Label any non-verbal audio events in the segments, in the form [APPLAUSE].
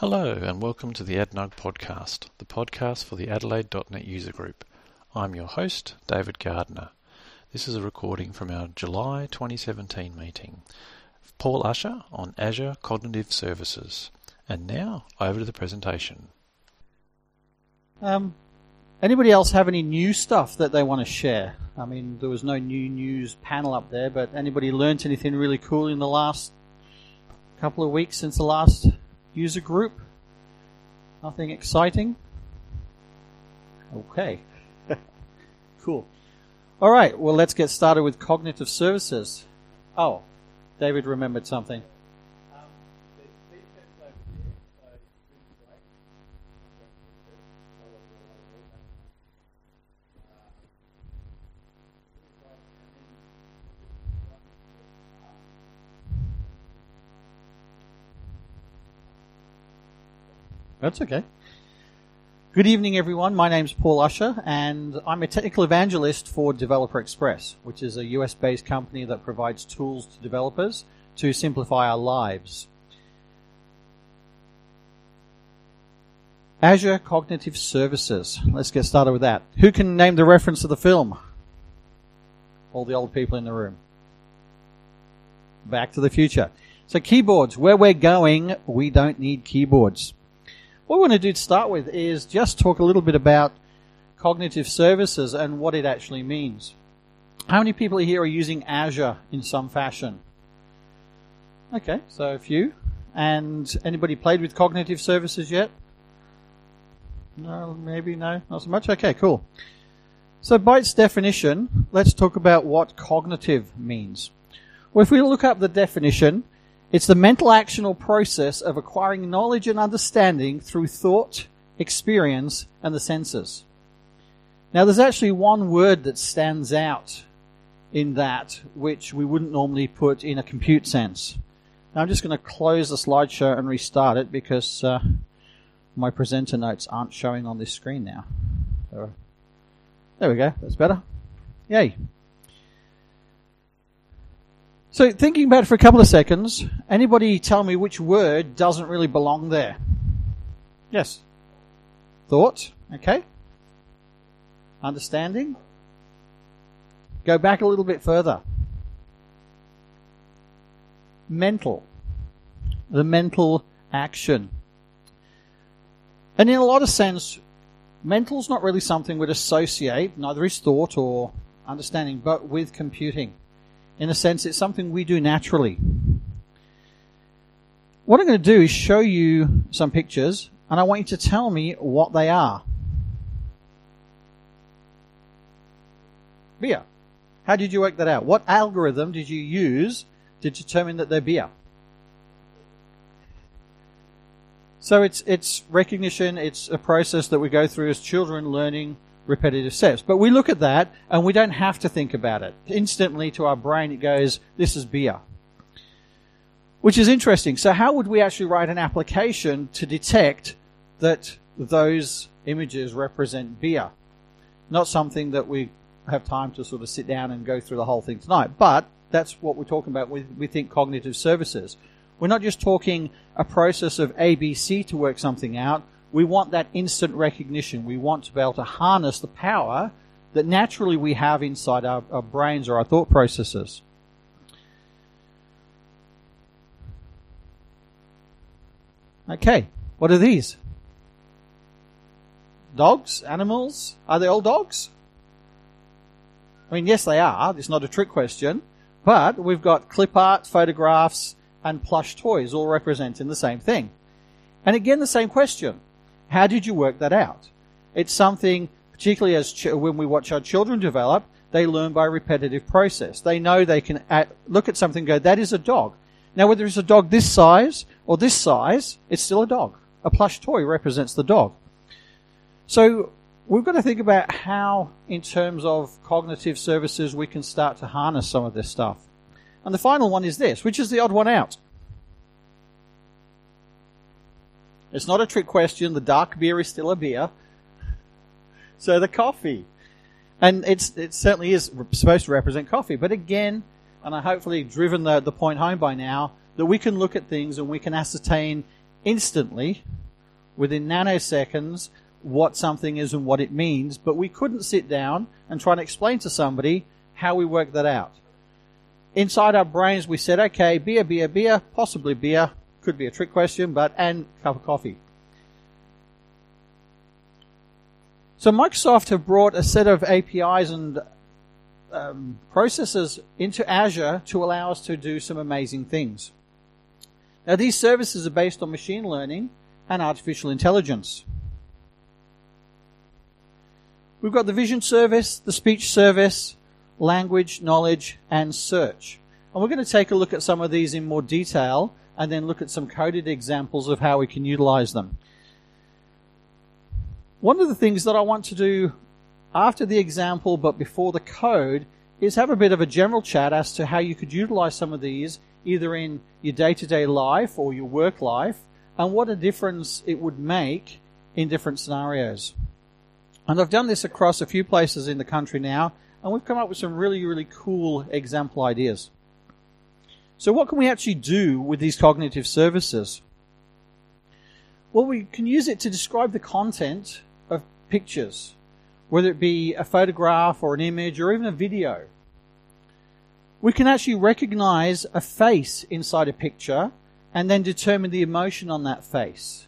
Hello, and welcome to the AdNug podcast, the podcast for the Adelaide.net user group. I'm your host, David Gardner. This is a recording from our July 2017 meeting. Paul Usher on Azure Cognitive Services. And now, over to the presentation. Um, anybody else have any new stuff that they want to share? I mean, there was no new news panel up there, but anybody learnt anything really cool in the last couple of weeks since the last user group? Nothing exciting? Okay. [LAUGHS] cool. All right, well, let's get started with cognitive services. Oh, David remembered something. That's okay. Good evening, everyone. My name's Paul Usher, and I'm a technical evangelist for Developer Express, which is a US based company that provides tools to developers to simplify our lives. Azure Cognitive Services. Let's get started with that. Who can name the reference to the film? All the old people in the room. Back to the future. So, keyboards. Where we're going, we don't need keyboards. What we want to do to start with is just talk a little bit about cognitive services and what it actually means. How many people here are using Azure in some fashion? Okay, so a few. And anybody played with cognitive services yet? No, maybe no, not so much. Okay, cool. So by its definition, let's talk about what cognitive means. Well, if we look up the definition, it's the mental action or process of acquiring knowledge and understanding through thought, experience, and the senses. Now, there's actually one word that stands out in that, which we wouldn't normally put in a compute sense. Now, I'm just going to close the slideshow and restart it because uh, my presenter notes aren't showing on this screen now. So, there we go. That's better. Yay. So thinking about it for a couple of seconds, anybody tell me which word doesn't really belong there? Yes. Thought, okay. Understanding. Go back a little bit further. Mental. The mental action. And in a lot of sense, mental's not really something we'd associate, neither is thought or understanding, but with computing in a sense, it's something we do naturally. What I'm going to do is show you some pictures, and I want you to tell me what they are. Beer. How did you work that out? What algorithm did you use to determine that they're beer? So it's it's recognition. It's a process that we go through as children learning repetitive steps. But we look at that and we don't have to think about it. Instantly to our brain it goes, this is beer. Which is interesting. So how would we actually write an application to detect that those images represent beer? Not something that we have time to sort of sit down and go through the whole thing tonight, but that's what we're talking about with, we think cognitive services. We're not just talking a process of ABC to work something out we want that instant recognition. We want to be able to harness the power that naturally we have inside our, our brains or our thought processes. Okay, what are these? Dogs? Animals? Are they all dogs? I mean, yes, they are. It's not a trick question. But we've got clip art, photographs, and plush toys all representing the same thing. And again, the same question. How did you work that out? It's something, particularly as ch- when we watch our children develop, they learn by repetitive process. They know they can at, look at something and go, that is a dog. Now, whether it's a dog this size or this size, it's still a dog. A plush toy represents the dog. So, we've got to think about how, in terms of cognitive services, we can start to harness some of this stuff. And the final one is this, which is the odd one out. It's not a trick question. The dark beer is still a beer. So the coffee. And it's, it certainly is supposed to represent coffee. But again, and I hopefully driven the, the point home by now, that we can look at things and we can ascertain instantly, within nanoseconds, what something is and what it means, but we couldn't sit down and try and explain to somebody how we work that out. Inside our brains, we said, okay, beer, beer, beer, possibly beer, could be a trick question, but, and cup of coffee. So Microsoft have brought a set of APIs and um, processes into Azure to allow us to do some amazing things. Now these services are based on machine learning and artificial intelligence. We've got the vision service, the speech service, language, knowledge, and search. And we're going to take a look at some of these in more detail and then look at some coded examples of how we can utilize them. One of the things that I want to do after the example but before the code is have a bit of a general chat as to how you could utilize some of these either in your day-to-day life or your work life and what a difference it would make in different scenarios. And I've done this across a few places in the country now and we've come up with some really, really cool example ideas. So what can we actually do with these cognitive services? Well, we can use it to describe the content of pictures, whether it be a photograph or an image or even a video. We can actually recognize a face inside a picture and then determine the emotion on that face.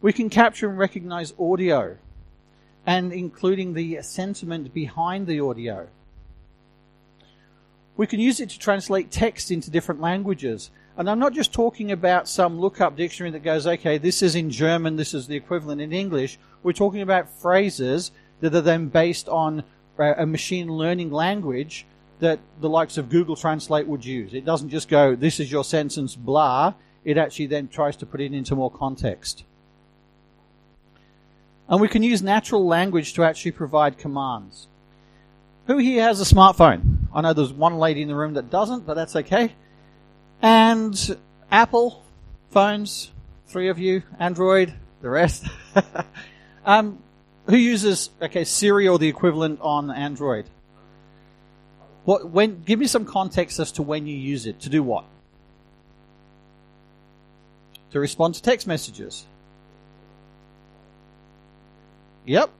We can capture and recognize audio and including the sentiment behind the audio. We can use it to translate text into different languages and I'm not just talking about some lookup dictionary that goes, okay, this is in German, this is the equivalent in English. We're talking about phrases that are then based on uh, a machine learning language that the likes of Google Translate would use. It doesn't just go, this is your sentence, blah. It actually then tries to put it into more context. And we can use natural language to actually provide commands. Who here has a smartphone? I know there's one lady in the room that doesn't, but that's okay. And Apple phones, three of you, Android, the rest. [LAUGHS] um, who uses okay Siri or the equivalent on Android? What when? Give me some context as to when you use it to do what? To respond to text messages. Yep.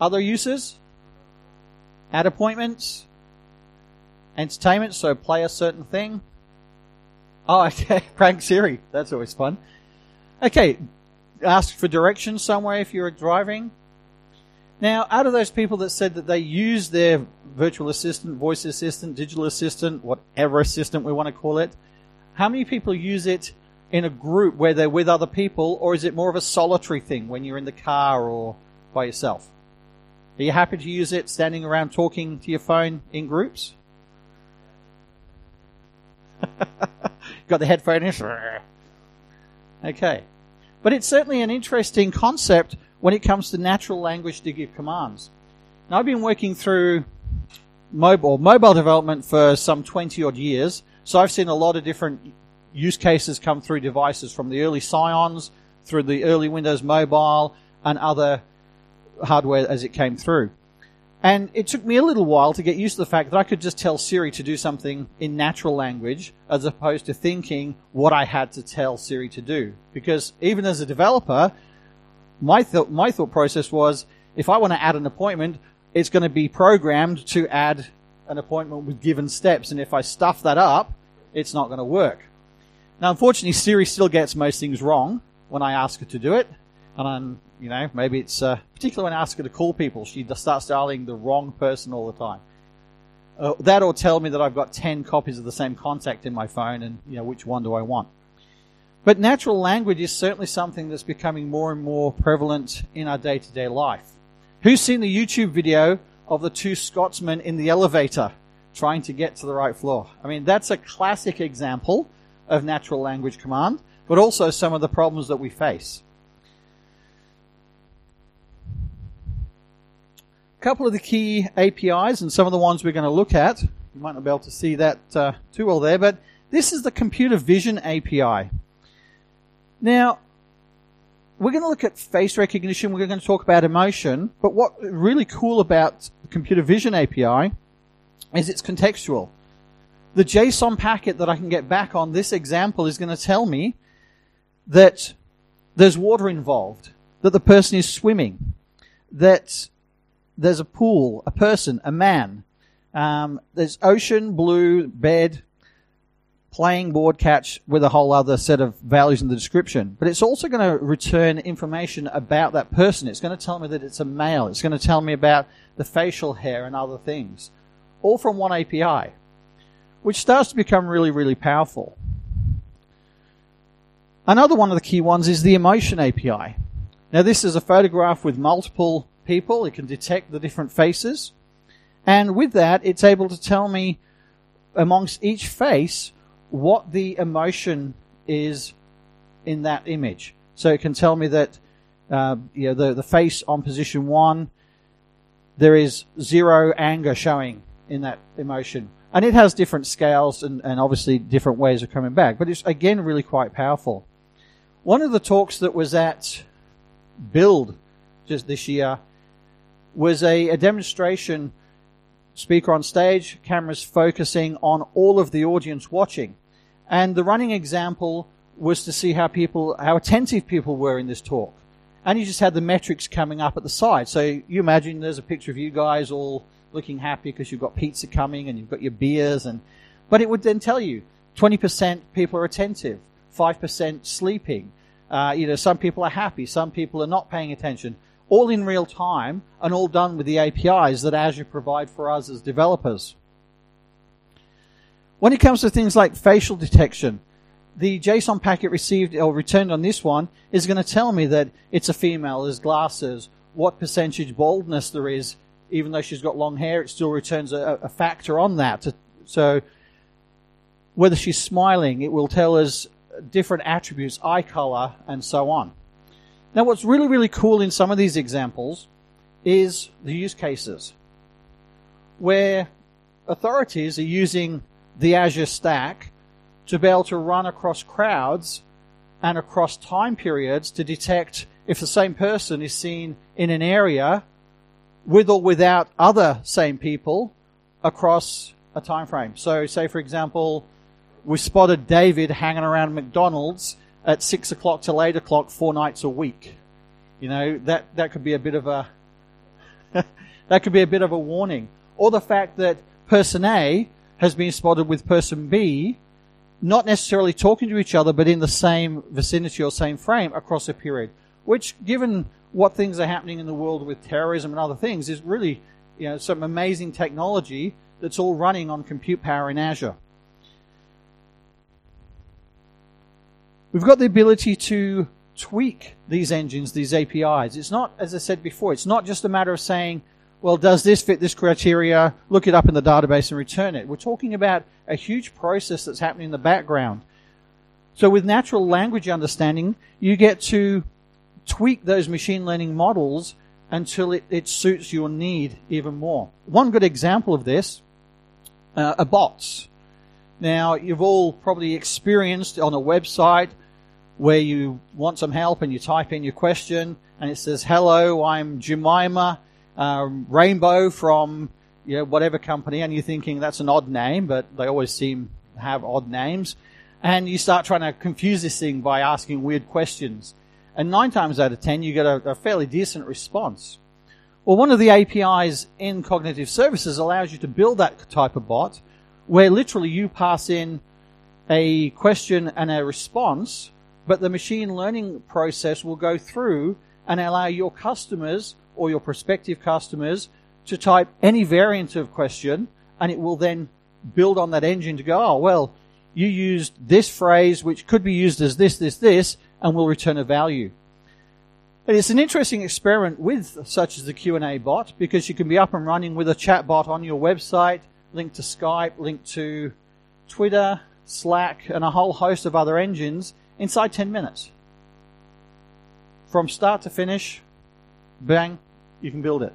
Other uses? Add appointments. Entertainment, so play a certain thing. Oh, [LAUGHS] okay. Prank Siri. That's always fun. Okay. Ask for directions somewhere if you're driving. Now, out of those people that said that they use their virtual assistant, voice assistant, digital assistant, whatever assistant we want to call it, how many people use it in a group where they're with other people, or is it more of a solitary thing when you're in the car or by yourself? Are you happy to use it standing around talking to your phone in groups? [LAUGHS] got the headphone in. Okay. But it's certainly an interesting concept when it comes to natural language to give commands. Now I've been working through mobile, mobile development for some 20 odd years. So I've seen a lot of different use cases come through devices from the early Psions through the early Windows Mobile and other hardware as it came through. And it took me a little while to get used to the fact that I could just tell Siri to do something in natural language as opposed to thinking what I had to tell Siri to do. Because even as a developer, my, th- my thought process was if I want to add an appointment, it's going to be programmed to add an appointment with given steps. And if I stuff that up, it's not going to work. Now, unfortunately, Siri still gets most things wrong when I ask her to do it. And I'm, you know, maybe it's uh, particularly when I ask her to call people, she starts dialing the wrong person all the time. Uh, that or tell me that I've got 10 copies of the same contact in my phone and, you know, which one do I want? But natural language is certainly something that's becoming more and more prevalent in our day to day life. Who's seen the YouTube video of the two Scotsmen in the elevator trying to get to the right floor? I mean, that's a classic example of natural language command, but also some of the problems that we face. Couple of the key APIs and some of the ones we're going to look at. You might not be able to see that uh, too well there, but this is the computer vision API. Now, we're going to look at face recognition. We're going to talk about emotion. But what really cool about the computer vision API is it's contextual. the JSON packet that I can get back on this example is going to tell me that there's water involved, that the person is swimming, that there's a pool, a person, a man, um, there's ocean, blue, bed, playing board catch with a whole other set of values in the description. But it's also going to return information about that person. It's going to tell me that it's a male. It's going to tell me about the facial hair and other things. All from one API, which starts to become really, really powerful. Another one of the key ones is the emotion API. Now this is a photograph with multiple people. It can detect the different faces. And with that, it's able to tell me amongst each face what the emotion is in that image. So it can tell me that uh, you know, the, the face on position one, there is zero anger showing in that emotion. And it has different scales and, and obviously different ways of coming back. But it's again really quite powerful. One of the talks that was at Build just this year was a, a demonstration speaker on stage, cameras focusing on all of the audience watching. And the running example was to see how people, how attentive people were in this talk. And you just had the metrics coming up at the side. So you imagine there's a picture of you guys all looking happy because you've got pizza coming and you've got your beers and, but it would then tell you 20% people are attentive, 5% sleeping. Uh, you know, some people are happy, some people are not paying attention. All in real time and all done with the APIs that Azure provide for us as developers. When it comes to things like facial detection, the JSON packet received or returned on this one is going to tell me that it's a female, there's glasses, what percentage baldness there is. Even though she's got long hair, it still returns a, a factor on that. So whether she's smiling, it will tell us different attributes, eye color, and so on. Now, what's really, really cool in some of these examples is the use cases where authorities are using the Azure stack to be able to run across crowds and across time periods to detect if the same person is seen in an area with or without other same people across a time frame. So, say for example, we spotted David hanging around McDonald's at six o'clock till eight o'clock four nights a week. You know that that could be a bit of a [LAUGHS] that could be a bit of a warning, or the fact that person A has been spotted with person B, not necessarily talking to each other, but in the same vicinity or same frame across a period. Which, given what things are happening in the world with terrorism and other things, is really you know some amazing technology that's all running on compute power in Azure. We've got the ability to tweak these engines, these APIs. It's not, as I said before, it's not just a matter of saying, well, does this fit this criteria? Look it up in the database and return it. We're talking about a huge process that's happening in the background. So with natural language understanding, you get to tweak those machine learning models until it, it suits your need even more. One good example of this uh, are bots. Now, you've all probably experienced on a website where you want some help and you type in your question and it says, hello, I'm Jemima um, Rainbow from you know, whatever company and you're thinking that's an odd name, but they always seem to have odd names. And you start trying to confuse this thing by asking weird questions. And nine times out of ten, you get a, a fairly decent response. Well, one of the APIs in cognitive services allows you to build that type of bot where literally you pass in a question and a response but the machine learning process will go through and allow your customers or your prospective customers to type any variant of question and it will then build on that engine to go, oh, well, you used this phrase which could be used as this, this, this, and will return a value. And it's an interesting experiment with such as the Q&A bot because you can be up and running with a chat bot on your website, linked to Skype, linked to Twitter, Slack, and a whole host of other engines inside 10 minutes. From start to finish, bang, you can build it.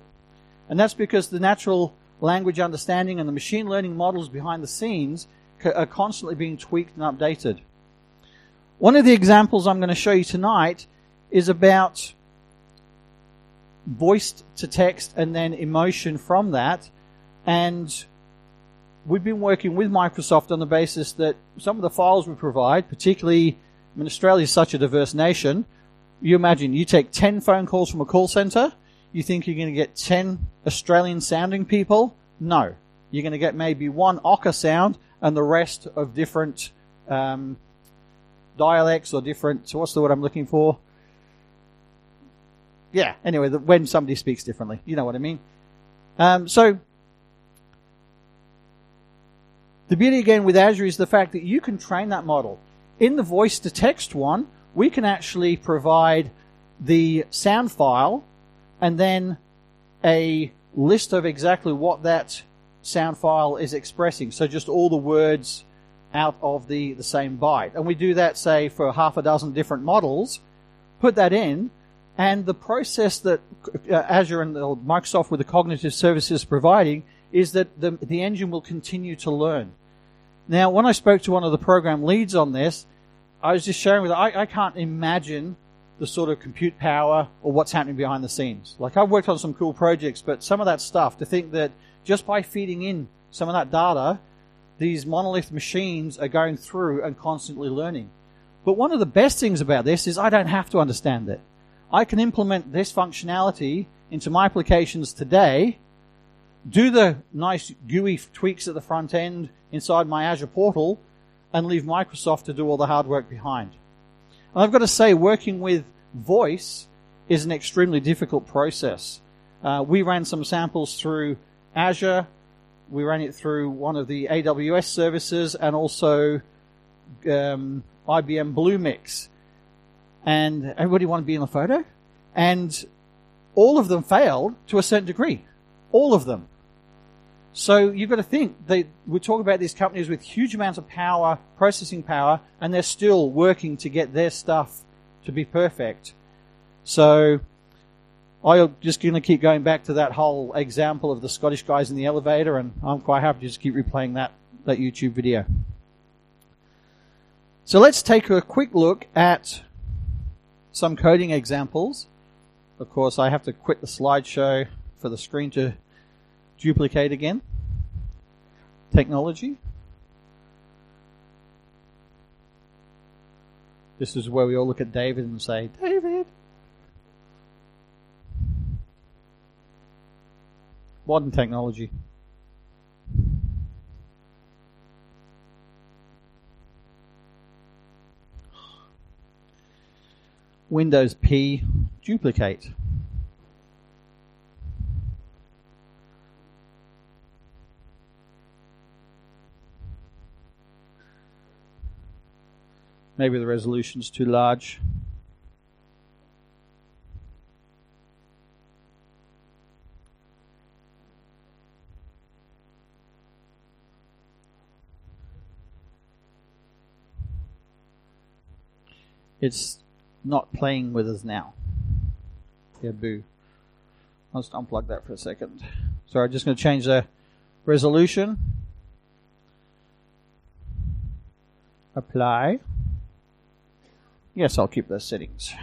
And that's because the natural language understanding and the machine learning models behind the scenes are constantly being tweaked and updated. One of the examples I'm going to show you tonight is about voice to text and then emotion from that and we've been working with Microsoft on the basis that some of the files we provide, particularly, mean, Australia is such a diverse nation. You imagine you take 10 phone calls from a call center, you think you're going to get 10 Australian sounding people? No. You're going to get maybe one Ocker sound and the rest of different um, dialects or different, so what's the word I'm looking for? Yeah, anyway, the, when somebody speaks differently. You know what I mean? Um, so, the beauty again with Azure is the fact that you can train that model. In the voice to text one, we can actually provide the sound file and then a list of exactly what that sound file is expressing. So just all the words out of the, the same byte. And we do that, say, for half a dozen different models, put that in, and the process that uh, Azure and Microsoft with the cognitive services providing is that the, the engine will continue to learn. Now, when I spoke to one of the program leads on this, I was just sharing with I, I can't imagine the sort of compute power or what's happening behind the scenes. Like I've worked on some cool projects, but some of that stuff to think that just by feeding in some of that data, these monolith machines are going through and constantly learning. But one of the best things about this is I don't have to understand it. I can implement this functionality into my applications today, do the nice GUI tweaks at the front end inside my Azure portal, and leave Microsoft to do all the hard work behind. And I've got to say, working with voice is an extremely difficult process. Uh, we ran some samples through Azure, we ran it through one of the AWS services, and also um, IBM Bluemix. And everybody wanted to be in the photo, and all of them failed to a certain degree. All of them. So you've got to think they we talk about these companies with huge amounts of power, processing power, and they're still working to get their stuff to be perfect. So I'm just going to keep going back to that whole example of the Scottish guys in the elevator, and I'm quite happy to just keep replaying that that YouTube video. So let's take a quick look at some coding examples. Of course, I have to quit the slideshow for the screen to duplicate again. Technology. This is where we all look at David and say, David. Modern technology. Windows P duplicate. Maybe the resolution's too large. It's not playing with us now. Yeah, boo. I'll just unplug that for a second. Sorry, I'm just going to change the resolution. Apply. Yes, I'll keep those settings.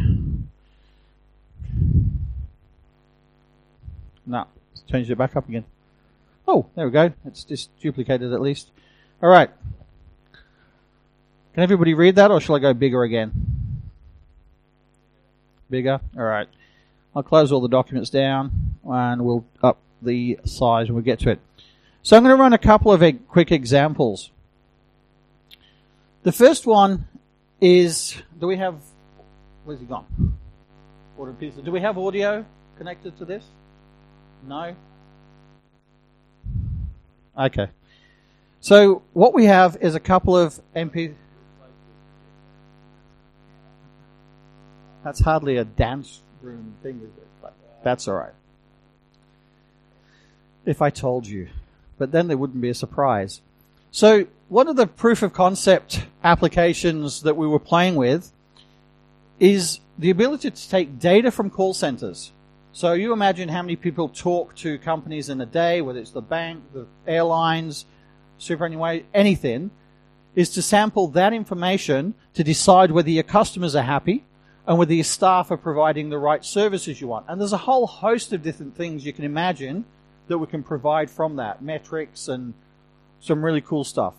Now, change it back up again. Oh, there we go. It's just duplicated at least. All right. Can everybody read that, or shall I go bigger again? Bigger. All right. I'll close all the documents down, and we'll up the size when we get to it. So I'm going to run a couple of quick examples. The first one is do we have where's he gone? Order pizza. Do we have audio connected to this? No. Okay. So what we have is a couple of MP. That's hardly a dance room thing, is it? But that's all right. If I told you, but then there wouldn't be a surprise. So one of the proof of concept applications that we were playing with is the ability to take data from call centers. So you imagine how many people talk to companies in a day, whether it's the bank, the airlines, superannuation, anything, is to sample that information to decide whether your customers are happy and whether your staff are providing the right services you want. And there's a whole host of different things you can imagine that we can provide from that, metrics and some really cool stuff.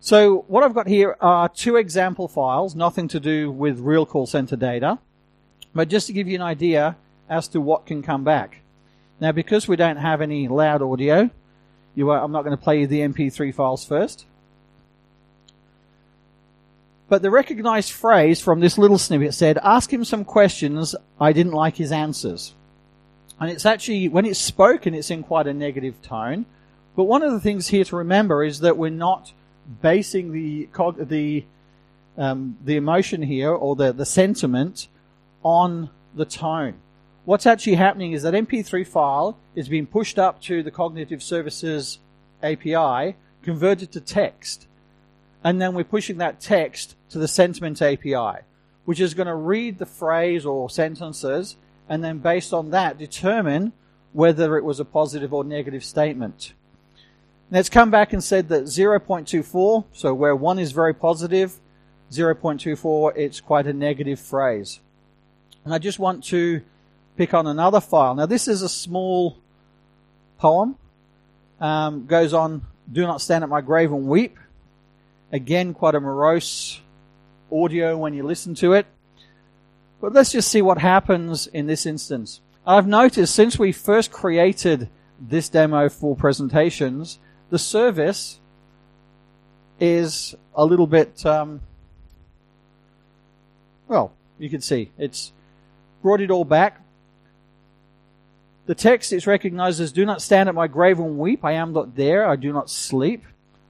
So what I've got here are two example files, nothing to do with real call center data, but just to give you an idea as to what can come back. Now, because we don't have any loud audio, are, I'm not going to play you the MP3 files first. But the recognized phrase from this little snippet said, ask him some questions, I didn't like his answers. And it's actually, when it's spoken, it's in quite a negative tone. But one of the things here to remember is that we're not basing the, the, um, the emotion here or the, the sentiment on the tone. What's actually happening is that MP3 file is being pushed up to the Cognitive Services API, converted to text, and then we're pushing that text to the Sentiment API, which is going to read the phrase or sentences, and then based on that determine whether it was a positive or negative statement. Now it's come back and said that 0.24, so where 1 is very positive, 0.24, it's quite a negative phrase. And I just want to pick on another file. Now this is a small poem. Um, goes on, do not stand at my grave and weep. Again, quite a morose audio when you listen to it. But let's just see what happens in this instance. I've noticed since we first created this demo for presentations, the service is a little bit, um, well, you can see it's brought it all back. The text is recognized as do not stand at my grave and weep. I am not there. I do not sleep.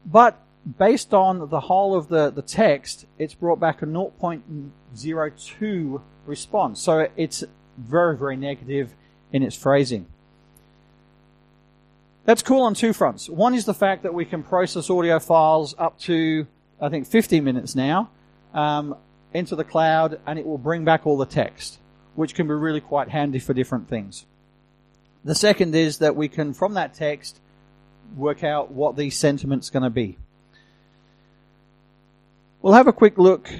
But based on the whole of the, the text, it's brought back a 0.02 response. So it's very, very negative in its phrasing. That's cool on two fronts. One is the fact that we can process audio files up to, I think, 50 minutes now um, into the cloud, and it will bring back all the text, which can be really quite handy for different things. The second is that we can, from that text, work out what the sentiment's going to be. We'll have a quick look.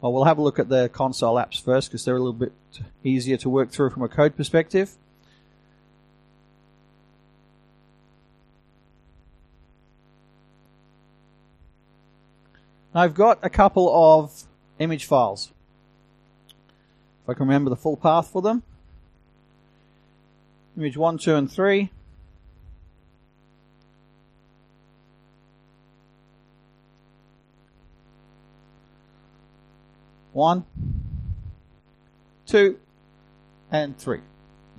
Well, we'll have a look at the console apps first because they're a little bit easier to work through from a code perspective. I've got a couple of image files. If I can remember the full path for them. Image 1, 2, and 3. One, two, and three.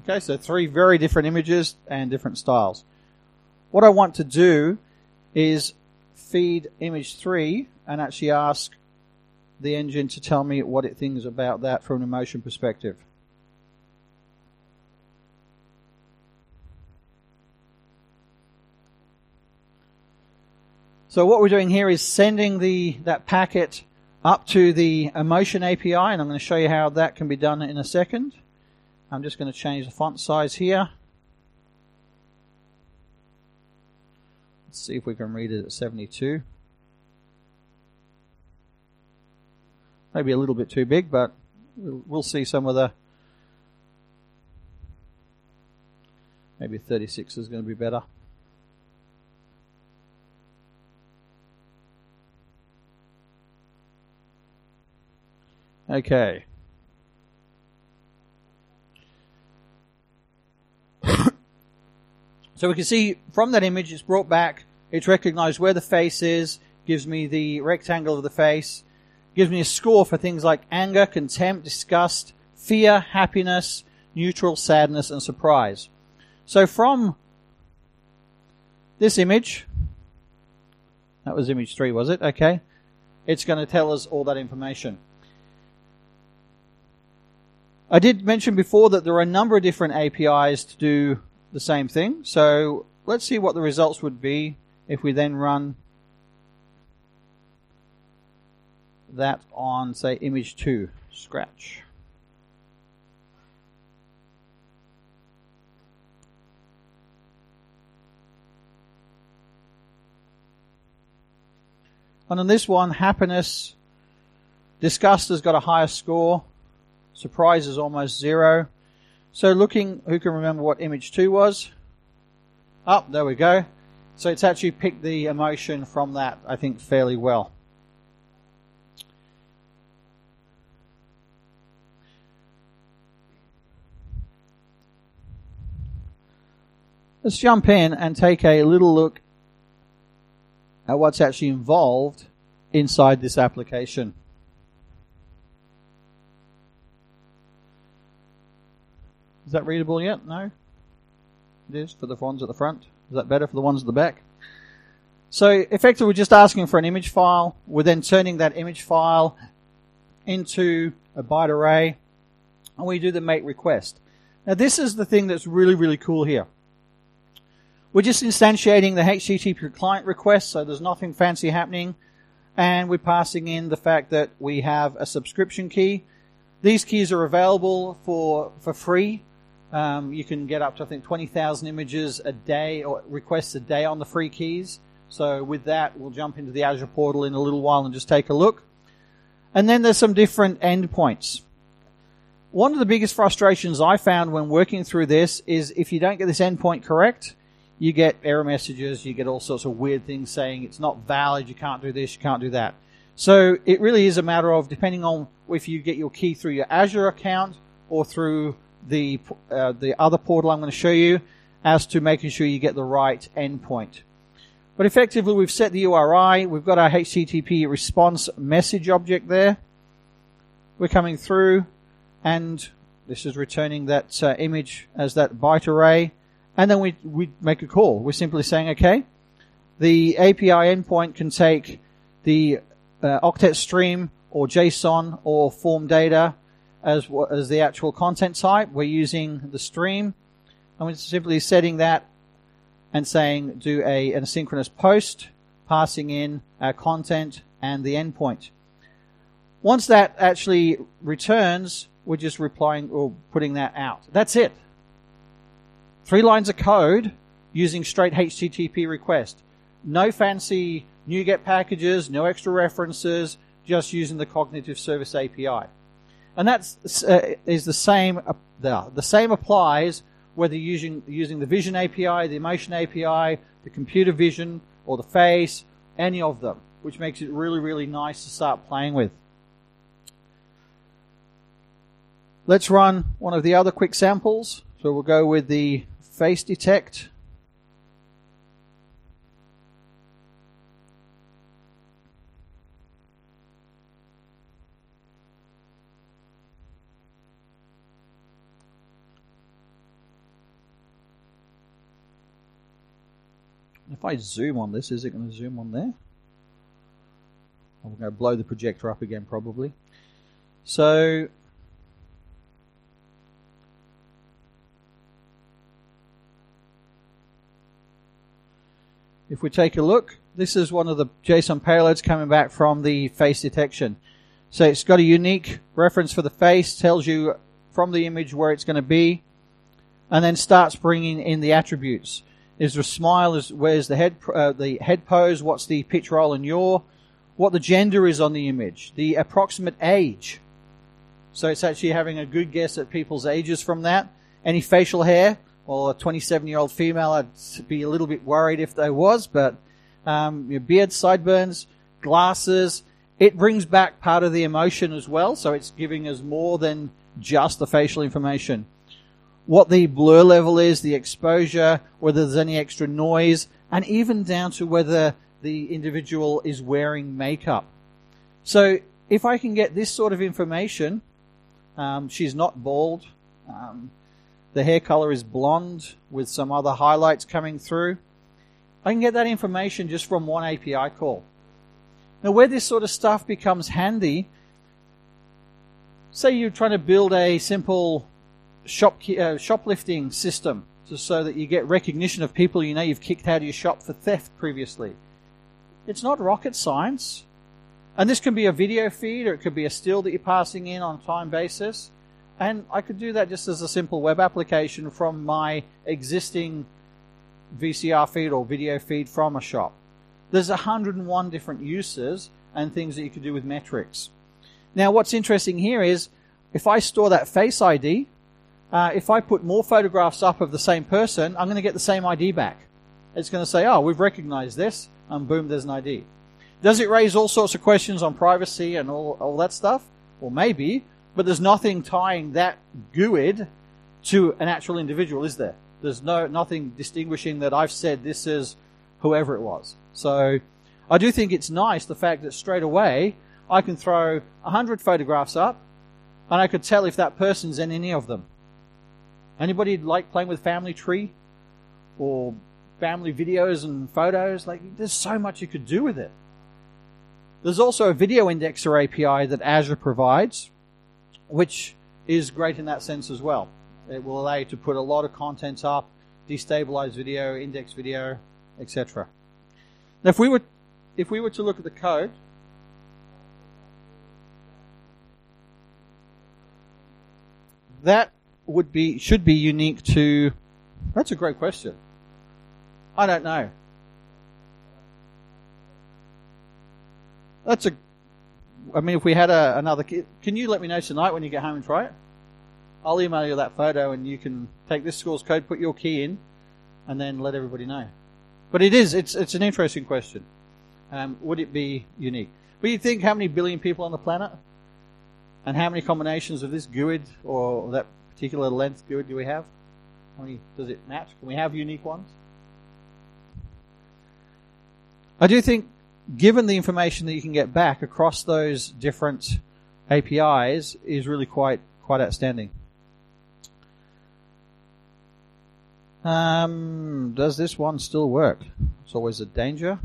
Okay, so three very different images and different styles. What I want to do is feed image three and actually ask the engine to tell me what it thinks about that from an emotion perspective. So what we're doing here is sending the that packet up to the Emotion API, and I'm going to show you how that can be done in a second. I'm just going to change the font size here. Let's see if we can read it at 72. Maybe a little bit too big, but we'll see some of the. Maybe 36 is going to be better. Okay. So we can see from that image it's brought back, it's recognized where the face is, gives me the rectangle of the face, gives me a score for things like anger, contempt, disgust, fear, happiness, neutral, sadness, and surprise. So from this image, that was image three, was it? Okay. It's going to tell us all that information. I did mention before that there are a number of different APIs to do the same thing. So let's see what the results would be if we then run that on, say, image 2, Scratch. And on this one, happiness, disgust has got a higher score. Surprise is almost zero. So looking, who can remember what image 2 was? Up, oh, there we go. So it's actually picked the emotion from that, I think, fairly well. Let's jump in and take a little look at what's actually involved inside this application. Is that readable yet? No? It is for the ones at the front. Is that better for the ones at the back? So effectively we're just asking for an image file. We're then turning that image file into a byte array and we do the make request. Now this is the thing that's really, really cool here. We're just instantiating the HTTP client request, so there's nothing fancy happening. And we're passing in the fact that we have a subscription key. These keys are available for, for free. Um, you can get up to, I think, 20,000 images a day or requests a day on the free keys. So with that, we'll jump into the Azure portal in a little while and just take a look. And then there's some different endpoints. One of the biggest frustrations I found when working through this is if you don't get this endpoint correct, you get error messages, you get all sorts of weird things saying it's not valid, you can't do this, you can't do that. So it really is a matter of depending on if you get your key through your Azure account or through the uh, the other portal I'm going to show you, as to making sure you get the right endpoint. But effectively, we've set the URI. We've got our HTTP response message object there. We're coming through, and this is returning that uh, image as that byte array and then we, we make a call. We're simply saying, okay, the API endpoint can take the uh, octet stream or JSON or form data as, as the actual content type. We're using the stream and we're simply setting that and saying do a, an asynchronous post, passing in our content and the endpoint. Once that actually returns, we're just replying or putting that out. That's it. Three lines of code using straight HTTP request. No fancy NuGet packages, no extra references, just using the Cognitive Service API. And that's uh, is the same. Uh, the, same applies whether using using the Vision API, the Emotion API, the Computer Vision, or the Face, any of them, which makes it really really nice to start playing with. Let's run one of the other quick samples. So we'll go with the face detect. If I zoom on this, is it going to zoom on there? I'm going to blow the projector up again probably. So if we take a look, this is one of the JSON payloads coming back from the face detection. So it's got a unique reference for the face, tells you from the image where it's going to be, and then starts bringing in the attributes. Is there a smile? Is where's the head uh, the head pose? What's the pitch roll and yaw? What the gender is on the image? The approximate age. So it's actually having a good guess at people's ages from that. Any facial hair? well, a 27 year old female, I'd be a little bit worried if there was, but um, your beard, sideburns, glasses, it brings back part of the emotion as well, so it's giving us more than just the facial information. What the blur level is, the exposure, whether there's any extra noise, and even down to whether the individual is wearing makeup. So if I can get this sort of information, um, she's not bald, um, the hair color is blonde with some other highlights coming through. I can get that information just from one API call. Now, where this sort of stuff becomes handy, say you're trying to build a simple shop, uh, shoplifting system just so that you get recognition of people you know you've kicked out of your shop for theft previously. It's not rocket science. And this can be a video feed or it could be a still that you're passing in on a time basis. And I could do that just as a simple web application from my existing VCR feed or video feed from a shop. There's 101 different uses and things that you could do with metrics. Now, what's interesting here is if I store that face ID, uh, if I put more photographs up of the same person, I'm going to get the same ID back. It's going to say, oh, we've recognized this, and boom, there's an ID. Does it raise all sorts of questions on privacy and all, all that stuff? Well, maybe, but there's nothing tying that GUID to an actual individual, is there? There's no nothing distinguishing that I've said this is whoever it was. So I do think it's nice the fact that straight away I can throw a hundred photographs up and I could tell if that person's in any of them. Anybody like playing with Family Tree or family videos and photos? Like there's so much you could do with it. There's also a video indexer API that Azure provides, which is great in that sense as well. It will allow you to put a lot of content up, destabilize video, index video, etc. Now, if we were if we were to look at the code, that would be should be unique to. That's a great question. I don't know. That's a. I mean, if we had a, another, can you let me know tonight when you get home and try it? I'll email you that photo and you can take this school's code, put your key in, and then let everybody know. But it is, it's, it's an interesting question. Um, would it be unique? But you think how many billion people on the planet? And how many combinations of this GUID or that particular length GUID do we have? How many does it match? Can we have unique ones? I do think, given the information that you can get back across those different APIs, is really quite quite outstanding. Um, does this one still work? It's always a danger.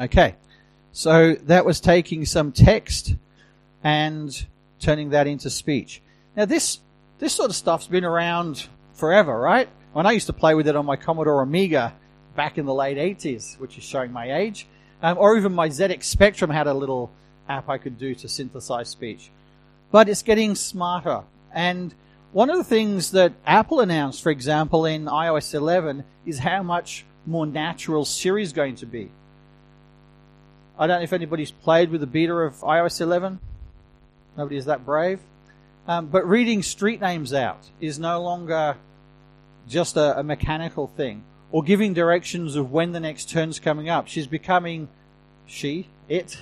Okay, so that was taking some text and turning that into speech. Now this this sort of stuff's been around forever, right? When I used to play with it on my Commodore Amiga back in the late 80s, which is showing my age, um, or even my ZX Spectrum had a little app I could do to synthesize speech. But it's getting smarter. And one of the things that Apple announced, for example, in iOS 11 is how much more natural Siri is going to be. I don't know if anybody's played with the beta of iOS 11. Nobody is that brave. Um, but reading street names out is no longer just a, a mechanical thing. Or giving directions of when the next turn's coming up. She's becoming, she, it,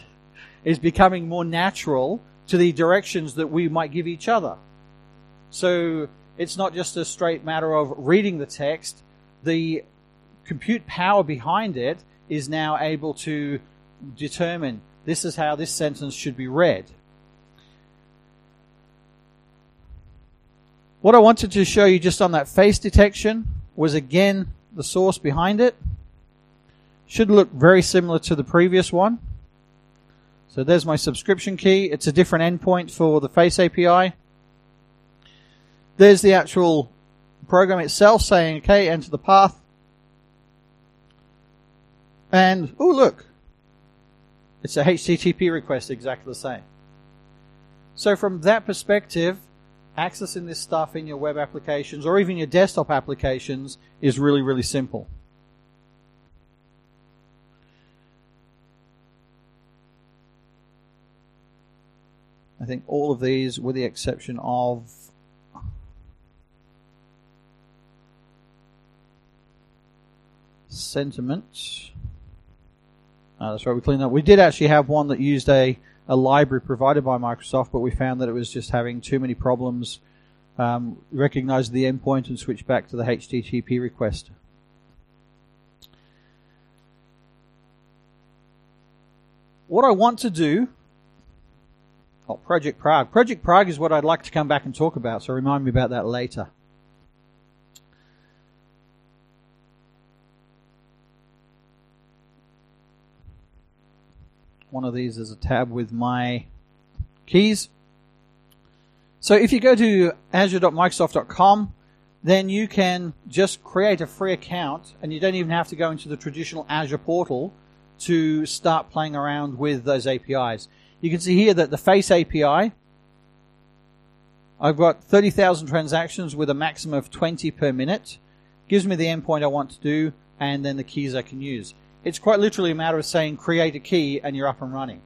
is becoming more natural to the directions that we might give each other. So it's not just a straight matter of reading the text. The compute power behind it is now able to determine this is how this sentence should be read. What I wanted to show you just on that face detection was again the source behind it. Should look very similar to the previous one. So there's my subscription key. It's a different endpoint for the Face API. There's the actual program itself saying, okay, enter the path. And, oh look, it's a HTTP request exactly the same. So from that perspective, accessing this stuff in your web applications or even your desktop applications is really, really simple. I think all of these, with the exception of sentiment. Uh, that's right, we cleaned up. We did actually have one that used a, a library provided by Microsoft, but we found that it was just having too many problems. Um, recognized the endpoint and switch back to the HTTP request. What I want to do Oh, Project Prague. Project Prague is what I'd like to come back and talk about, so remind me about that later. One of these is a tab with my keys. So if you go to azure.microsoft.com, then you can just create a free account and you don't even have to go into the traditional Azure portal to start playing around with those APIs. You can see here that the Face API, I've got 30,000 transactions with a maximum of 20 per minute. Gives me the endpoint I want to do and then the keys I can use. It's quite literally a matter of saying create a key and you're up and running.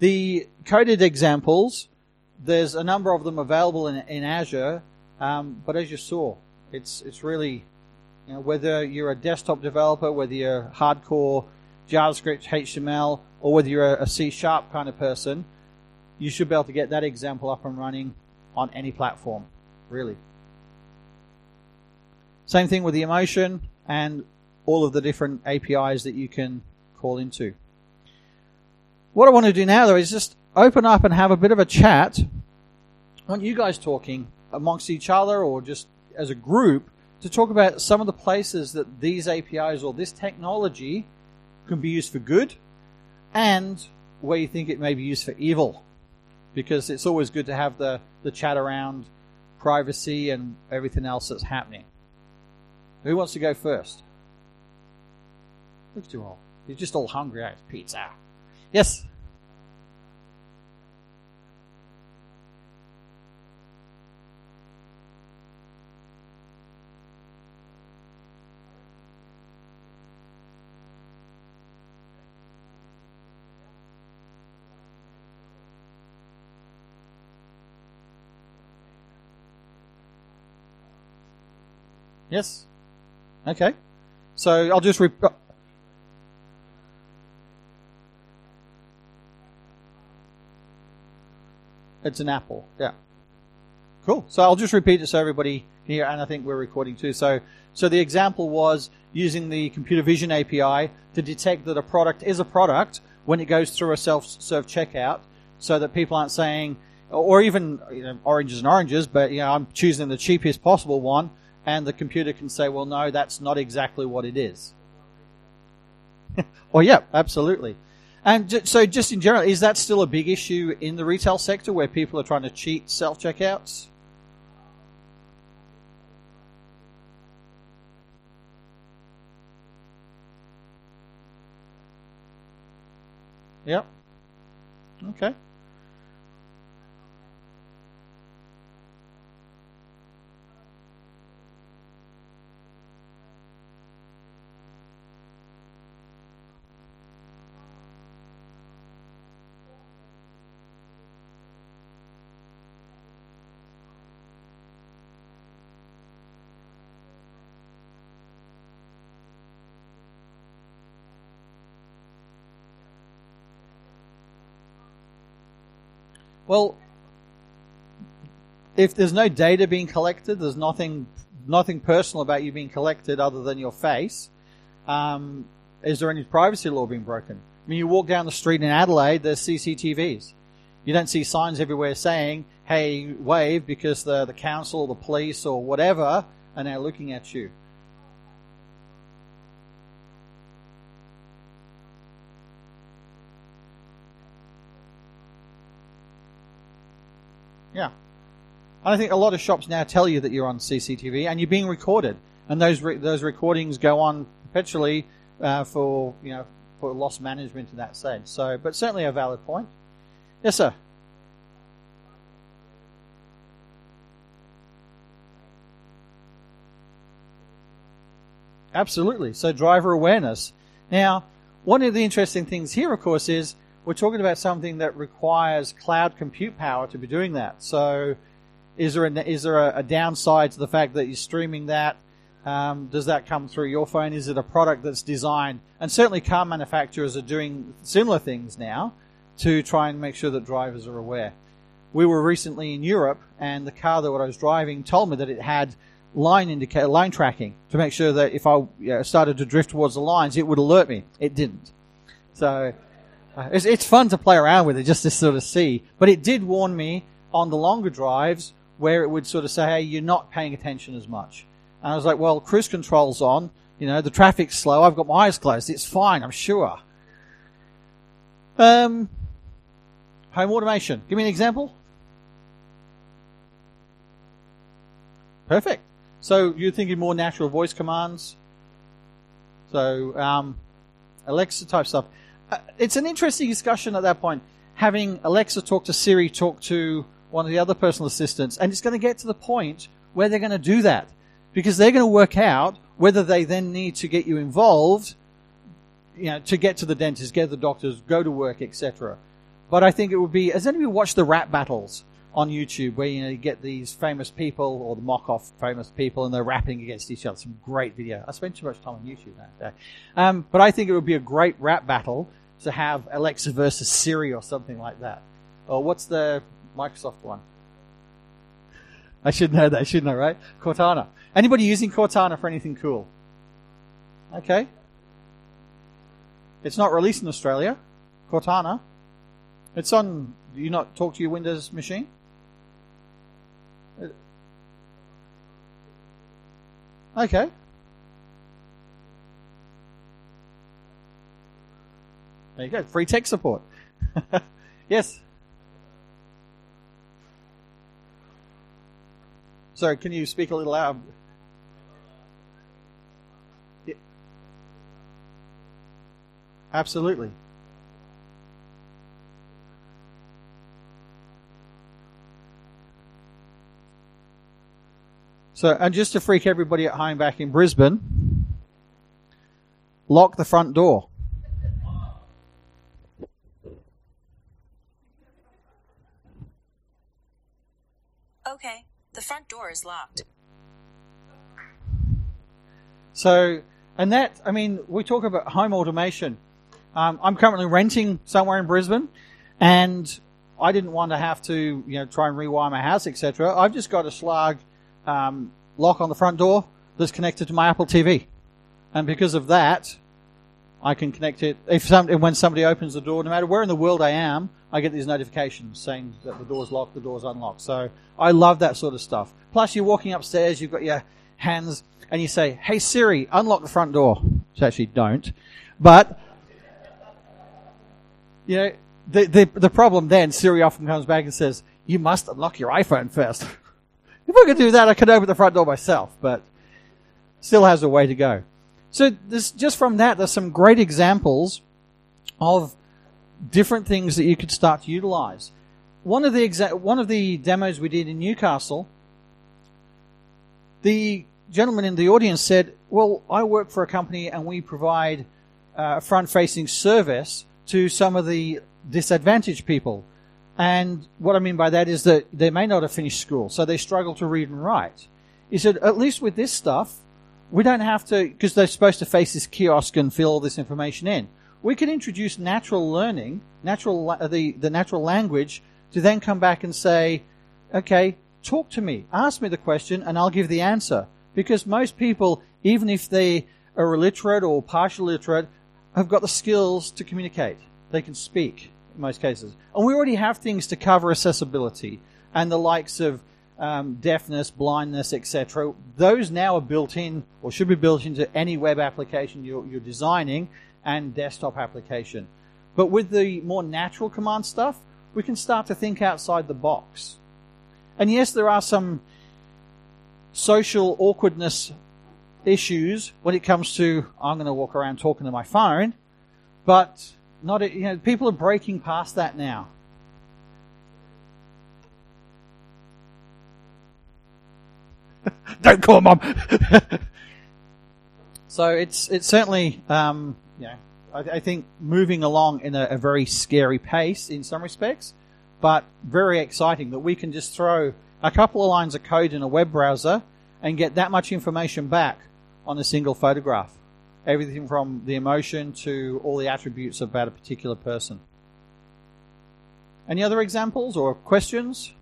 The coded examples, there's a number of them available in, in Azure, um, but as you saw, it's it's really you know, whether you're a desktop developer, whether you're hardcore JavaScript, HTML, or whether you're a C sharp kind of person, you should be able to get that example up and running on any platform, really. Same thing with the emotion and all of the different APIs that you can call into. What I want to do now though is just open up and have a bit of a chat. I want you guys talking amongst each other or just as a group to talk about some of the places that these APIs or this technology can be used for good and where you think it may be used for evil. Because it's always good to have the, the chat around privacy and everything else that's happening. Who wants to go first? Look at you all. You're just all hungry, eh? Pizza. Yes? Yes? Okay. So I'll just. Re- it's an apple. Yeah. Cool. So I'll just repeat it so everybody here, and I think we're recording too. So, so the example was using the computer vision API to detect that a product is a product when it goes through a self-serve checkout, so that people aren't saying, or even you know, oranges and oranges, but you know, I'm choosing the cheapest possible one and the computer can say, well, no, that's not exactly what it is. [LAUGHS] well, yeah, absolutely. And so, just in general, is that still a big issue in the retail sector where people are trying to cheat self checkouts? Yep. Okay. Well, if there's no data being collected, there's nothing nothing personal about you being collected other than your face. Um, is there any privacy law being broken? I mean, you walk down the street in Adelaide, there's CCTVs. You don't see signs everywhere saying, "Hey, wave," because the the council, or the police, or whatever are now looking at you. I think a lot of shops now tell you that you're on CCTV and you're being recorded, and those re- those recordings go on perpetually uh, for you know for loss management in that sense. So, but certainly a valid point. Yes, sir. Absolutely. So, driver awareness. Now, one of the interesting things here, of course, is we're talking about something that requires cloud compute power to be doing that. So, is there a, is there a, a downside to the fact that you're streaming that? Um, does that come through your phone? Is it a product that's designed? And certainly, car manufacturers are doing similar things now to try and make sure that drivers are aware. We were recently in Europe, and the car that I was driving told me that it had line indicator, line tracking to make sure that if I you know, started to drift towards the lines, it would alert me. It didn't. So uh, it's, it's fun to play around with it just to sort of see. But it did warn me on the longer drives where it would sort of say, hey, you're not paying attention as much. And I was like, well, cruise control's on. You know, the traffic's slow. I've got my eyes closed. It's fine, I'm sure. Um, home automation. Give me an example. Perfect. So you're thinking more natural voice commands. So um, Alexa type stuff uh, it's an interesting discussion at that point. Having Alexa talk to Siri, talk to one of the other personal assistants, and it's going to get to the point where they're going to do that because they're going to work out whether they then need to get you involved, you know, to get to the dentist, get to the doctors, go to work, etc. But I think it would be. Has anybody watched the rap battles on YouTube, where you know you get these famous people or the mock-off famous people, and they're rapping against each other? Some great video. I spend too much time on YouTube that day. Um, but I think it would be a great rap battle to have Alexa versus Siri or something like that. Or what's the Microsoft one? I should know that, shouldn't I, right? Cortana. Anybody using Cortana for anything cool? Okay. It's not released in Australia. Cortana. It's on. Do you not talk to your Windows machine? Okay. There you go. Free tech support. [LAUGHS] yes. Sorry, can you speak a little loud? Absolutely. So, and just to freak everybody at home back in Brisbane, lock the front door. Okay, the front door is locked. So, and that, I mean, we talk about home automation. Um, I'm currently renting somewhere in Brisbane, and I didn't want to have to, you know, try and rewire my house, etc. I've just got a slug um, lock on the front door that's connected to my Apple TV, and because of that, I can connect it. If some, when somebody opens the door, no matter where in the world I am, I get these notifications saying that the door's locked, the door's unlocked. So I love that sort of stuff. Plus, you're walking upstairs, you've got your hands, and you say, "Hey Siri, unlock the front door." Which actually don't, but you know the the the problem then Siri often comes back and says, "You must unlock your iPhone first. [LAUGHS] if I could do that, I could open the front door myself, but still has a way to go. So this, just from that, there's some great examples of different things that you could start to utilize. One of the exa- one of the demos we did in Newcastle, the gentleman in the audience said, "Well, I work for a company and we provide uh, front-facing service to some of the disadvantaged people." And what I mean by that is that they may not have finished school, so they struggle to read and write. He said, at least with this stuff, we don't have to, because they're supposed to face this kiosk and fill all this information in. We can introduce natural learning, natural, the, the natural language, to then come back and say, okay, talk to me, ask me the question, and I'll give the answer. Because most people, even if they are illiterate or partially literate, have got the skills to communicate. They can speak in most cases. And we already have things to cover accessibility and the likes of um, deafness, blindness, etc. Those now are built in or should be built into any web application you're, you're designing and desktop application. But with the more natural command stuff, we can start to think outside the box. And yes, there are some social awkwardness issues when it comes to I'm going to walk around talking to my phone, but not you know people are breaking past that now. Don't call mom. [LAUGHS] so it's it's certainly um, know I, I think moving along in a, a very scary pace in some respects, but very exciting that we can just throw a couple of lines of code in a web browser and get that much information back on a single photograph. Everything from the emotion to all the attributes about a particular person. Any other examples or questions?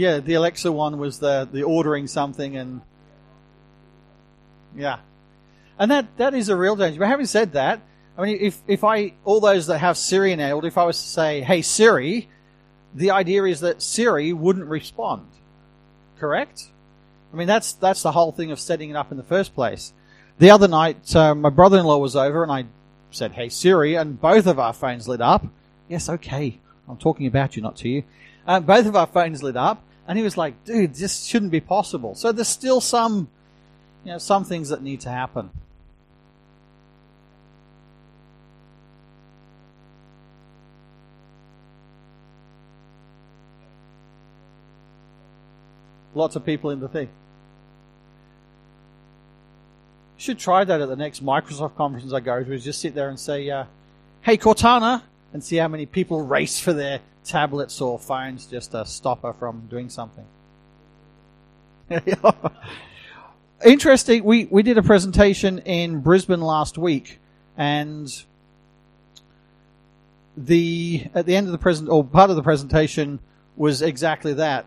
Yeah, the Alexa one was the the ordering something and yeah, and that that is a real danger. But having said that, I mean, if if I all those that have Siri enabled, if I was to say, "Hey Siri," the idea is that Siri wouldn't respond. Correct? I mean, that's that's the whole thing of setting it up in the first place. The other night, uh, my brother-in-law was over, and I said, "Hey Siri," and both of our phones lit up. Yes, okay, I'm talking about you, not to you. Uh, both of our phones lit up, and he was like, dude, this shouldn't be possible. So there's still some, you know, some things that need to happen. Lots of people in the thing. Should try that at the next Microsoft conference I go to. Is just sit there and say, uh, "Hey Cortana, and see how many people race for their tablets or phones just to stop her from doing something. [LAUGHS] Interesting. We we did a presentation in Brisbane last week, and the at the end of the present or part of the presentation was exactly that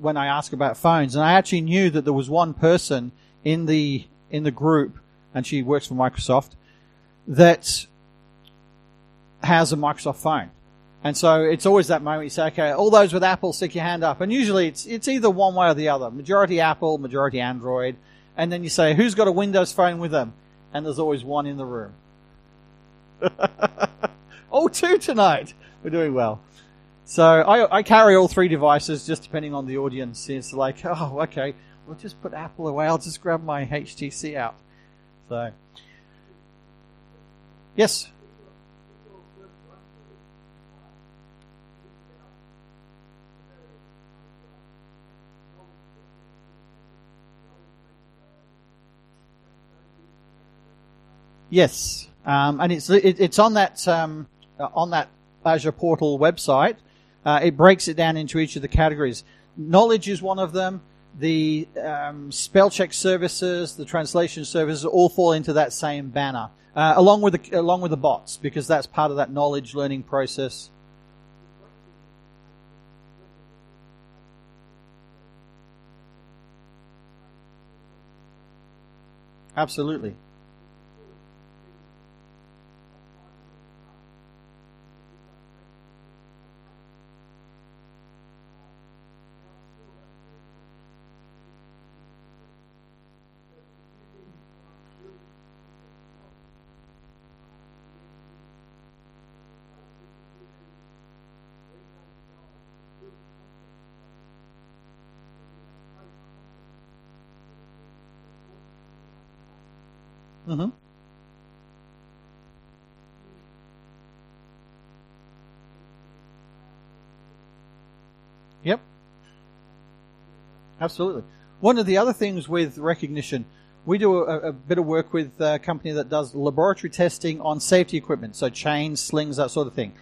when I asked about phones, and I actually knew that there was one person in the in the group, and she works for Microsoft, that has a Microsoft phone. And so it's always that moment you say, okay, all those with Apple, stick your hand up. And usually it's, it's either one way or the other. Majority Apple, majority Android. And then you say, who's got a Windows phone with them? And there's always one in the room. [LAUGHS] oh, two tonight. We're doing well. So I, I carry all three devices just depending on the audience. It's like, oh, okay, we'll just put Apple away. I'll just grab my HTC out. So, yes. Yes, um, and it's it, it's on that um, uh, on that Azure Portal website. Uh, it breaks it down into each of the categories. Knowledge is one of them. The um, spell check services, the translation services, all fall into that same banner, uh, along with the along with the bots, because that's part of that knowledge learning process. Absolutely. Absolutely. One of the other things with recognition, we do a, a bit of work with a company that does laboratory testing on safety equipment, so chains, slings, that sort of thing.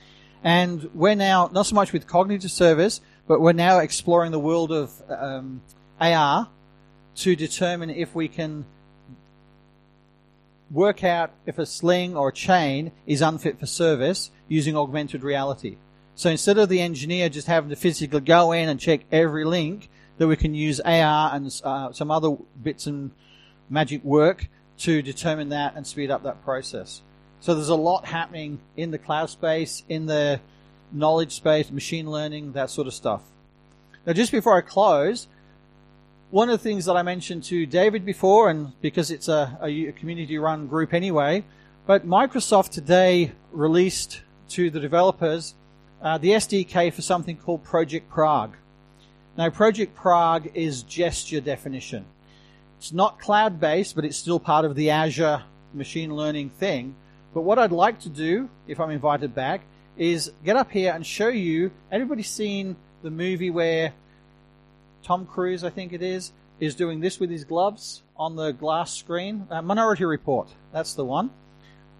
And we're now, not so much with cognitive service, but we're now exploring the world of um, AR to determine if we can work out if a sling or a chain is unfit for service using augmented reality. So instead of the engineer just having to physically go in and check every link, that we can use AR and uh, some other bits and magic work to determine that and speed up that process. So there's a lot happening in the cloud space, in the knowledge space, machine learning, that sort of stuff. Now, just before I close, one of the things that I mentioned to David before, and because it's a, a community run group anyway, but Microsoft today released to the developers uh, the SDK for something called Project Prague. Now, Project Prague is gesture definition. It's not cloud based, but it's still part of the Azure machine learning thing. But what I'd like to do, if I'm invited back, is get up here and show you. Everybody's seen the movie where Tom Cruise, I think it is, is doing this with his gloves on the glass screen. Uh, Minority Report, that's the one.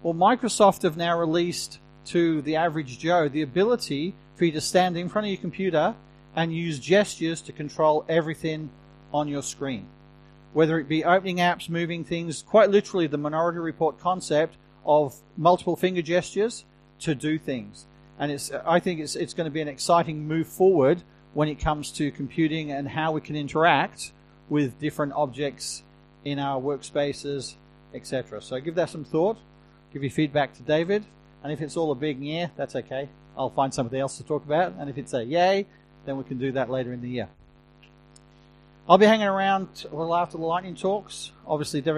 Well, Microsoft have now released to the average Joe the ability for you to stand in front of your computer and use gestures to control everything on your screen. Whether it be opening apps, moving things, quite literally the Minority Report concept of multiple finger gestures to do things. And it's, I think it's, it's going to be an exciting move forward when it comes to computing and how we can interact with different objects in our workspaces, etc. So give that some thought. Give your feedback to David. And if it's all a big yeah, that's okay. I'll find something else to talk about. And if it's a yay, then we can do that later in the year. I'll be hanging around a little after the lightning talks. Obviously, David